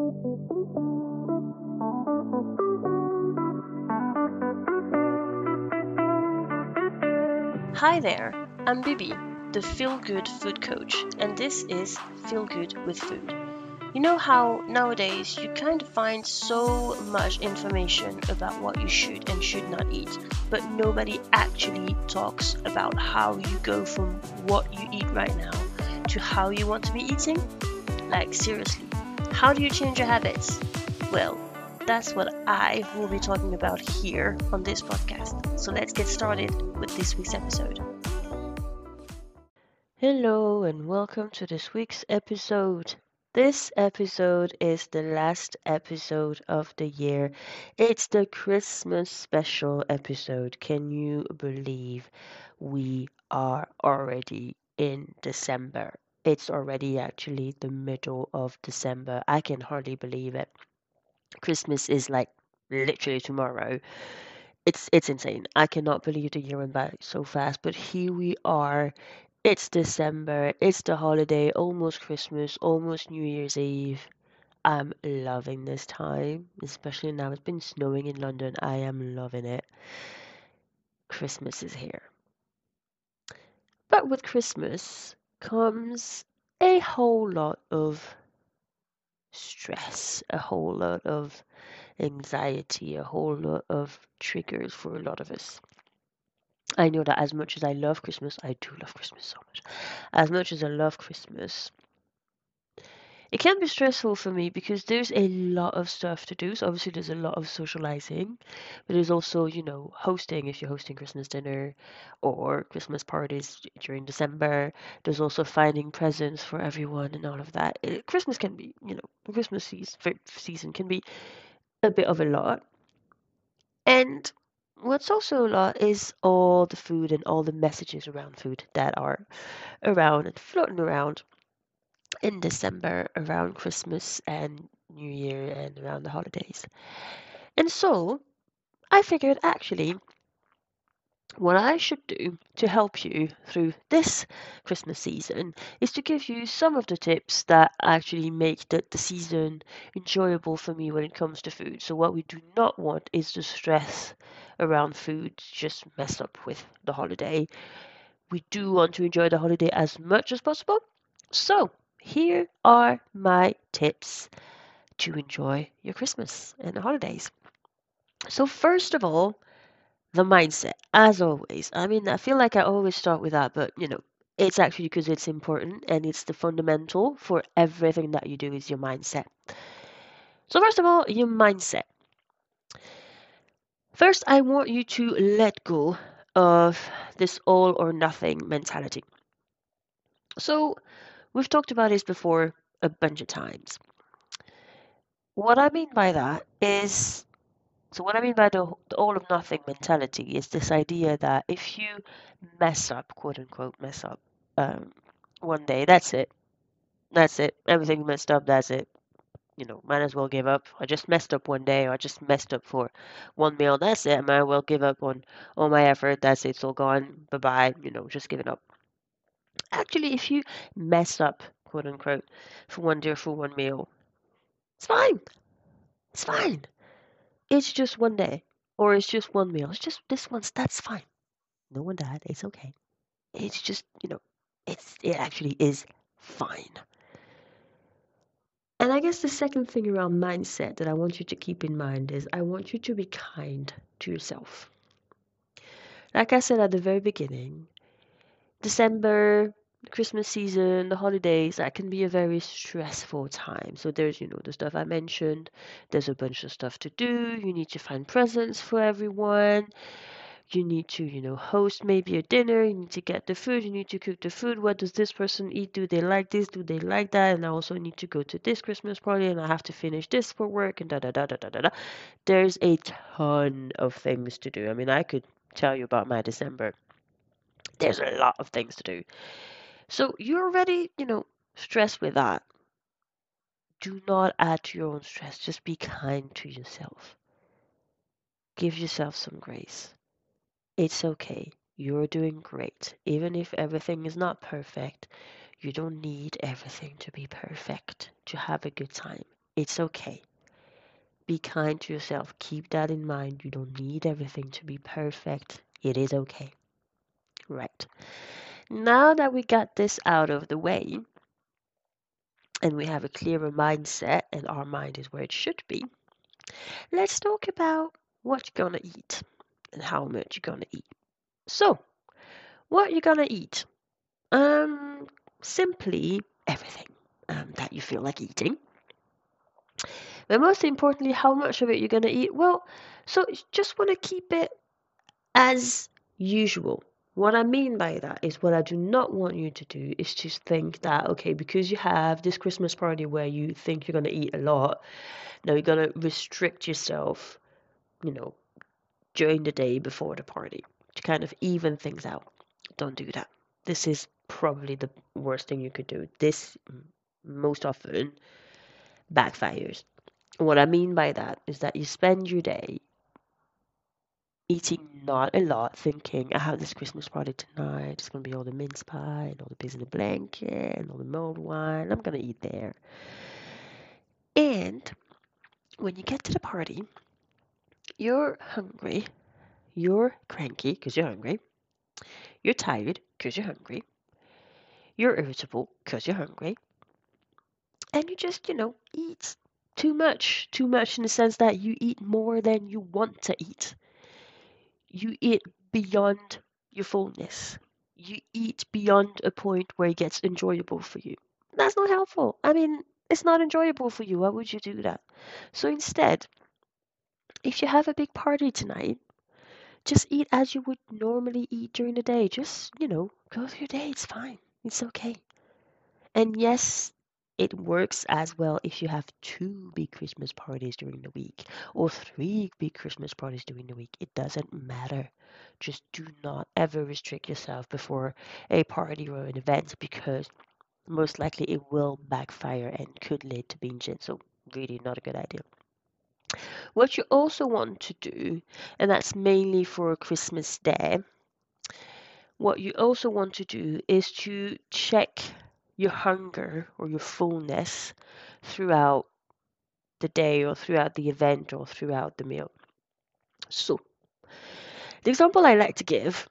Hi there, I'm Bibi, the Feel Good Food Coach, and this is Feel Good with Food. You know how nowadays you kind of find so much information about what you should and should not eat, but nobody actually talks about how you go from what you eat right now to how you want to be eating? Like, seriously, how do you change your habits? Well, that's what I will be talking about here on this podcast. So let's get started with this week's episode. Hello, and welcome to this week's episode. This episode is the last episode of the year. It's the Christmas special episode. Can you believe we are already in December? It's already actually the middle of December. I can hardly believe it. Christmas is like literally tomorrow. It's it's insane. I cannot believe the year went by so fast, but here we are. It's December. It's the holiday, almost Christmas, almost New Year's Eve. I'm loving this time, especially now it's been snowing in London. I am loving it. Christmas is here. But with Christmas comes a whole lot of stress, a whole lot of anxiety, a whole lot of triggers for a lot of us. I know that as much as I love Christmas, I do love Christmas so much. As much as I love Christmas, it can be stressful for me because there's a lot of stuff to do. So obviously there's a lot of socializing, but there's also, you know, hosting if you're hosting Christmas dinner or Christmas parties during December. There's also finding presents for everyone and all of that. It, Christmas can be, you know, Christmas season can be a bit of a lot. And what's also a lot is all the food and all the messages around food that are around and floating around in December around Christmas and New Year and around the holidays. And so I figured actually what I should do to help you through this Christmas season is to give you some of the tips that actually make the, the season enjoyable for me when it comes to food. So, what we do not want is the stress around food just mess up with the holiday. We do want to enjoy the holiday as much as possible. So, here are my tips to enjoy your Christmas and the holidays. So, first of all, the mindset, as always. I mean, I feel like I always start with that, but you know, it's actually because it's important and it's the fundamental for everything that you do is your mindset. So, first of all, your mindset. First, I want you to let go of this all or nothing mentality. So, We've talked about this before a bunch of times. What I mean by that is so what I mean by the, the all or nothing mentality is this idea that if you mess up, quote unquote, mess up um, one day, that's it. That's it. Everything messed up. That's it. You know, might as well give up. I just messed up one day, or I just messed up for one meal. That's it. I might as well give up on all my effort. That's it. It's all gone. Bye bye. You know, just giving up. Actually, if you mess up, quote unquote, for one day or for one meal, it's fine. It's fine. It's just one day or it's just one meal. It's just this once. That's fine. No one died. It's okay. It's just, you know, it's it actually is fine. And I guess the second thing around mindset that I want you to keep in mind is I want you to be kind to yourself. Like I said at the very beginning, December, Christmas season, the holidays, that can be a very stressful time. So there's, you know, the stuff I mentioned. There's a bunch of stuff to do. You need to find presents for everyone. You need to, you know, host maybe a dinner. You need to get the food. You need to cook the food. What does this person eat? Do they like this? Do they like that? And I also need to go to this Christmas party and I have to finish this for work and da da da da da da da. There's a ton of things to do. I mean, I could tell you about my December there's a lot of things to do. So you're already, you know, stressed with that. Do not add to your own stress. Just be kind to yourself. Give yourself some grace. It's okay. You're doing great. Even if everything is not perfect, you don't need everything to be perfect to have a good time. It's okay. Be kind to yourself. Keep that in mind. You don't need everything to be perfect. It is okay. Right. Now that we got this out of the way, and we have a clearer mindset, and our mind is where it should be, let's talk about what you're gonna eat and how much you're gonna eat. So, what you're gonna eat? Um, simply everything um, that you feel like eating. But most importantly, how much of it you're going to eat? Well, so just want to keep it as usual. What I mean by that is what I do not want you to do is to think that, okay, because you have this Christmas party where you think you're going to eat a lot, now you're going to restrict yourself, you know, during the day before the party to kind of even things out. Don't do that. This is probably the worst thing you could do. This most often backfires. What I mean by that is that you spend your day eating not a lot, thinking, I have this Christmas party tonight. It's to be all the mince pie and all the pigs in the blanket and all the mulled wine. I'm to eat there. And when you get to the party, you're hungry, you're cranky because you're hungry, you're tired because you're hungry, you're irritable because you're hungry, and you just, you know, eat too much. Too much in the sense that you eat more than you want to eat. You eat beyond your fullness. You eat beyond a point where it gets enjoyable for you. That's not helpful. I mean, it's not enjoyable for you. Why would you do that? So instead, if you have a big party tonight, just eat as you would normally eat during the day. Just, you know, go through your day. It's fine. It's okay. And yes, it works as well if you have two big Christmas parties during the week or three big Christmas parties during the week. It doesn't matter. Just do not ever restrict yourself before a party or an event because most likely it will backfire and could lead to binging. So, really, not a good idea. What you also want to do, and that's mainly for Christmas Day, what you also want to do is to check your hunger or your fullness throughout the day or throughout the event or throughout the meal. So, the example I like to give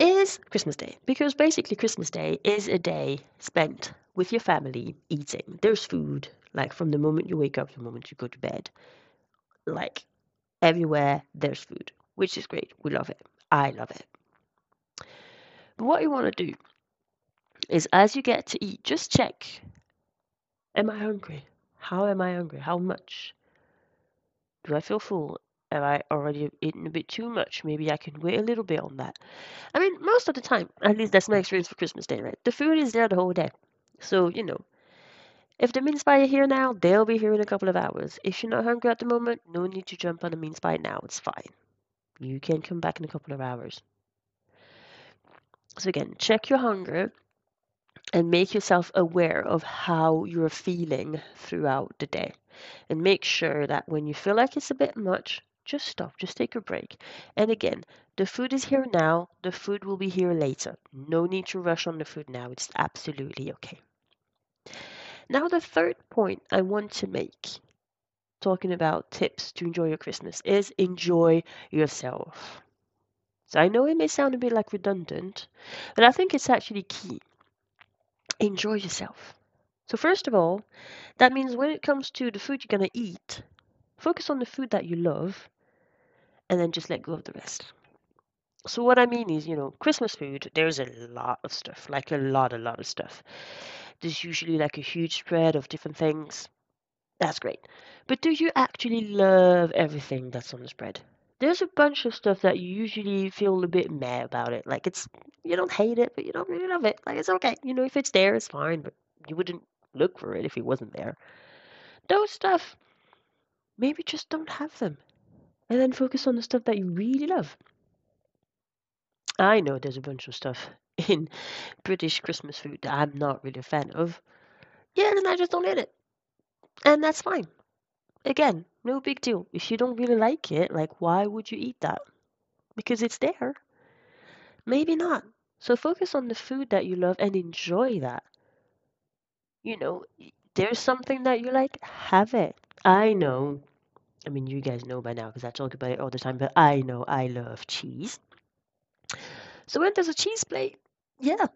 is Christmas Day because basically Christmas Day is a day spent with your family eating. There's food like from the moment you wake up to the moment you go to bed. Like everywhere there's food, which is great. We love it. I love it. But what you want to do is as you get to eat, just check Am I hungry? How am I hungry? How much? Do I feel full? Have I already eaten a bit too much? Maybe I can wait a little bit on that. I mean, most of the time, at least that's my experience for Christmas Day, right? The food is there the whole day. So, you know, if the mince pie are here now, they'll be here in a couple of hours. If you're not hungry at the moment, no need to jump on the mince pie now. It's fine. You can come back in a couple of hours. So again, check your hunger and make yourself aware of how you're feeling throughout the day. And make sure that when you feel like it's a bit much, just stop, just take a break. And again, the food is here now, the food will be here later. No need to rush on the food now, it's absolutely okay. Now, the third point I want to make, talking about tips to enjoy your Christmas, is enjoy yourself. So I know it may sound a bit like redundant, but I think it's actually key enjoy yourself. So, first of all, that means when it comes to the food you're going to eat, focus on the food that you love and then just let go of the rest. So, what I mean is, you know, Christmas food, there's a lot of stuff, like a lot, a lot of stuff. There's usually like a huge spread of different things. That's great. But do you actually love everything that's on the spread? There's a bunch of stuff that you usually feel a bit mad about it. Like it's you don't hate it, but you don't really love it. Like it's okay. You know, if it's there, it's fine, but you wouldn't look for it if it wasn't there. Those stuff, maybe just don't have them. And then focus on the stuff that you really love. I know there's a bunch of stuff in British Christmas food that I'm not really a fan of. Yeah, then I just don't eat it. And that's fine. Again, no big deal. If you don't really like it, like why would you eat that? Because it's there. Maybe not. So focus on the food that you love and enjoy that. You know, there's something that you like, have it. I know, I mean, you guys know by now because I talk about it all the time, but I know I love cheese. So when there's a cheese plate, yeah,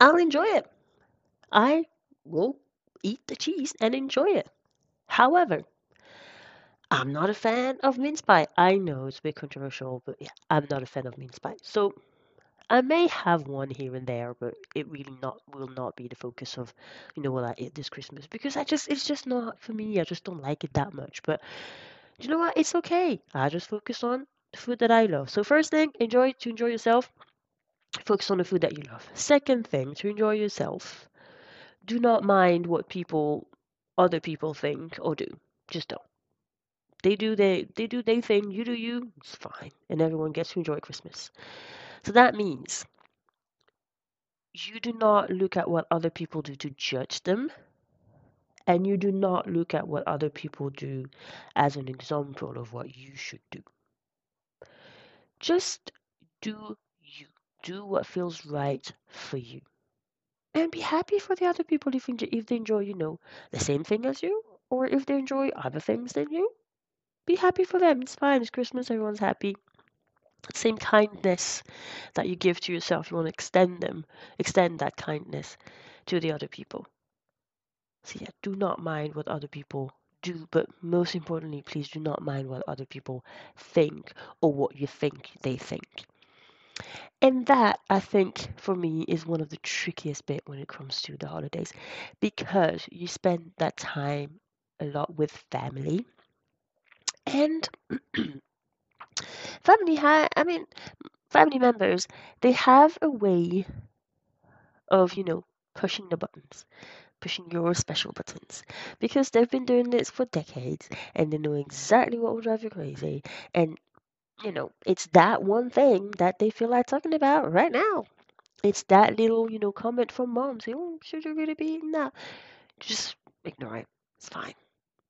I'll enjoy it. I will eat the cheese and enjoy it. However, I'm not a fan of mince pie. I know it's a bit controversial, but yeah, I'm not a fan of mince pie. So I may have one here and there, but it really not will not be the focus of, you know, what I eat this Christmas because I just it's just not for me. I just don't like it that much. But you know what? It's okay. I just focus on the food that I love. So first thing, enjoy to enjoy yourself. Focus on the food that you love. Second thing, to enjoy yourself. Do not mind what people, other people think or do. Just don't. They do they they do their thing. You do you. It's fine, and everyone gets to enjoy Christmas. So that means you do not look at what other people do to judge them, and you do not look at what other people do as an example of what you should do. Just do you. Do what feels right for you. And be happy for the other people if, if they enjoy, you know, the same thing as you, or if they enjoy other things than you. Be happy for them. It's fine. It's Christmas. Everyone's happy same kindness that you give to yourself, you want to extend them, extend that kindness to the other people. So yeah, do not mind what other people do, but most importantly, please do not mind what other people think or what you think they think. And that, I think, for me, is one of the trickiest bit when it comes to the holidays, because you spend that time a lot with family, and family ha I mean family members they have a way of you know pushing the buttons pushing your special buttons because they've been doing this for decades and they know exactly what will drive you crazy. And you know it's that one thing that they feel like talking about right now. It's that little you know comment from mom saying oh should you really be eating that? Just ignore it. It's fine.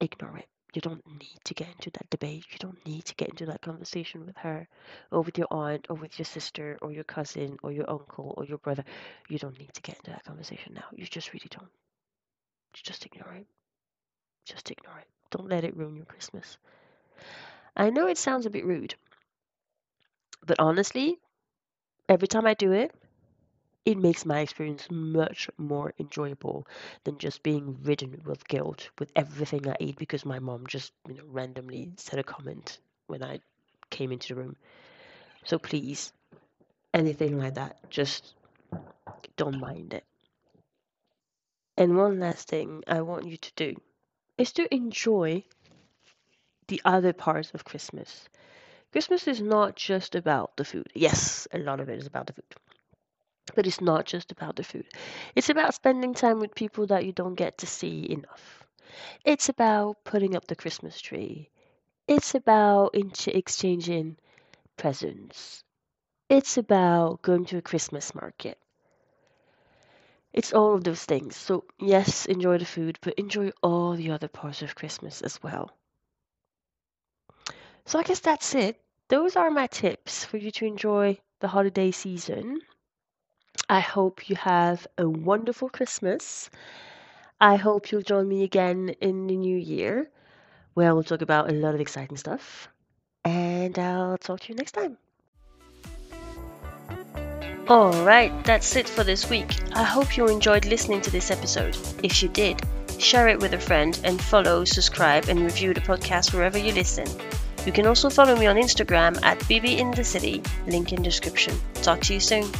Ignore it you don't need to get into that debate. You don't need to get into that conversation with her or with your aunt or with your sister or your cousin or your uncle or your brother. You don't need to get into that conversation now. You just really don't. Just ignore it. Just ignore it. Don't let it ruin your Christmas. I know it sounds a bit rude, but honestly, every time I do it, it makes my experience much more enjoyable than just being ridden with guilt with everything I eat because my mom just you know randomly said a comment when I came into the room. So please, anything like that, just don't mind it. And one last thing I want you to do is to enjoy the other parts of Christmas. Christmas is not just about the food. Yes, a lot of it is about the food. But it's not just about the food. It's about spending time with people that you don't get to see enough. It's about putting up the Christmas tree. It's about exchanging presents. It's about going to a Christmas market. It's all of those things. So, yes, enjoy the food, but enjoy all the other parts of Christmas as well. So, I guess that's it. Those are my tips for you to enjoy the holiday season. I hope you have a wonderful Christmas. I hope you'll join me again in the new year where we'll talk about a lot of exciting stuff. And I'll talk to you next time. Alright, that's it for this week. I hope you enjoyed listening to this episode. If you did, share it with a friend and follow, subscribe, and review the podcast wherever you listen. You can also follow me on Instagram at Bibi in the City, link in description. Talk to you soon.